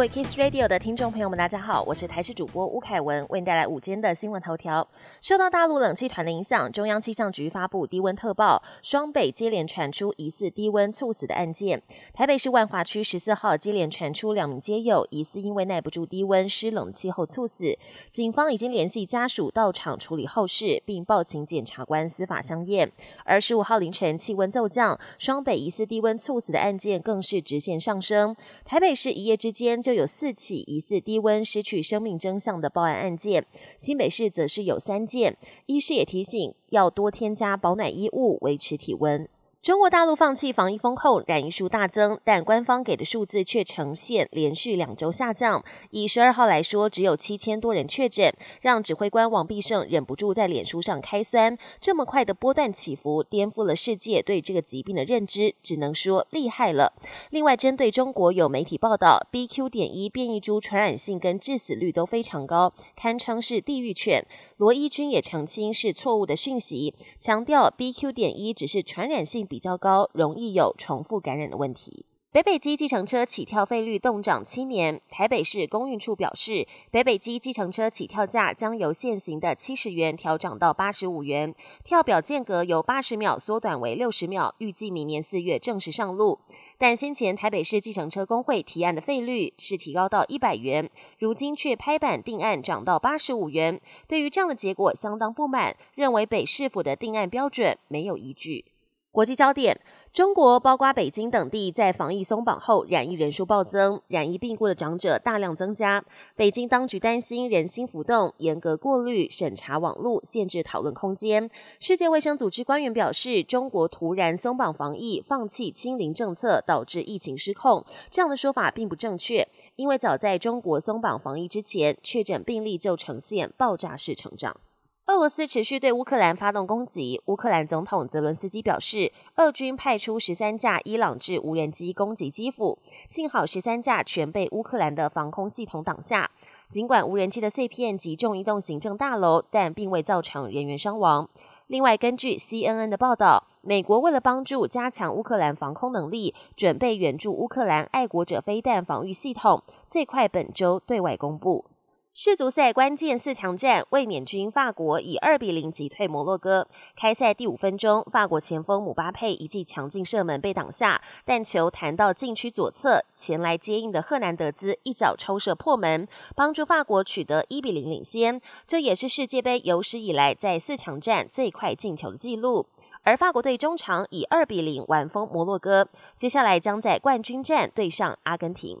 各位 Kiss Radio 的听众朋友们，大家好，我是台视主播吴凯文，为您带来午间的新闻头条。受到大陆冷气团的影响，中央气象局发布低温特报，双北接连传出疑似低温猝死的案件。台北市万华区十四号接连传出两名街友疑似因为耐不住低温湿冷气候猝死，警方已经联系家属到场处理后事，并报请检察官司法相验。而十五号凌晨气温骤降，双北疑似低温猝死的案件更是直线上升。台北市一夜之间就就有四起疑似低温失去生命真相的报案案件，新北市则是有三件。医师也提醒要多添加保暖衣物，维持体温。中国大陆放弃防疫封控，染疫数大增，但官方给的数字却呈现连续两周下降。以十二号来说，只有七千多人确诊，让指挥官王必胜忍不住在脸书上开酸。这么快的波段起伏，颠覆了世界对这个疾病的认知，只能说厉害了。另外，针对中国有媒体报道，BQ. 点一变异株传染性跟致死率都非常高，堪称是地狱犬。罗伊军也澄清是错误的讯息，强调 BQ. 点一只是传染性。比较高，容易有重复感染的问题。北北基计程车起跳费率动涨七年，台北市公运处表示，北北基计程车起跳价将由现行的七十元调涨到八十五元，跳表间隔由八十秒缩短为六十秒，预计明年四月正式上路。但先前台北市计程车工会提案的费率是提高到一百元，如今却拍板定案涨到八十五元，对于这样的结果相当不满，认为北市府的定案标准没有依据。国际焦点：中国包括北京等地在防疫松绑后，染疫人数暴增，染疫病故的长者大量增加。北京当局担心人心浮动，严格过滤、审查网络，限制讨论空间。世界卫生组织官员表示，中国突然松绑防疫、放弃清零政策，导致疫情失控。这样的说法并不正确，因为早在中国松绑防疫之前，确诊病例就呈现爆炸式成长。俄罗斯持续对乌克兰发动攻击。乌克兰总统泽伦斯基表示，俄军派出十三架伊朗制无人机攻击基辅，幸好十三架全被乌克兰的防空系统挡下。尽管无人机的碎片击中一栋行政大楼，但并未造成人员伤亡。另外，根据 CNN 的报道，美国为了帮助加强乌克兰防空能力，准备援助乌克兰爱国者飞弹防御系统，最快本周对外公布。世足赛关键四强战，卫冕军法国以二比零击退摩洛哥。开赛第五分钟，法国前锋姆巴佩一记强劲射门被挡下，但球弹到禁区左侧，前来接应的赫南德兹一脚抽射破门，帮助法国取得一比零领先。这也是世界杯有史以来在四强战最快进球的纪录。而法国队中场以二比零完封摩洛哥，接下来将在冠军战对上阿根廷。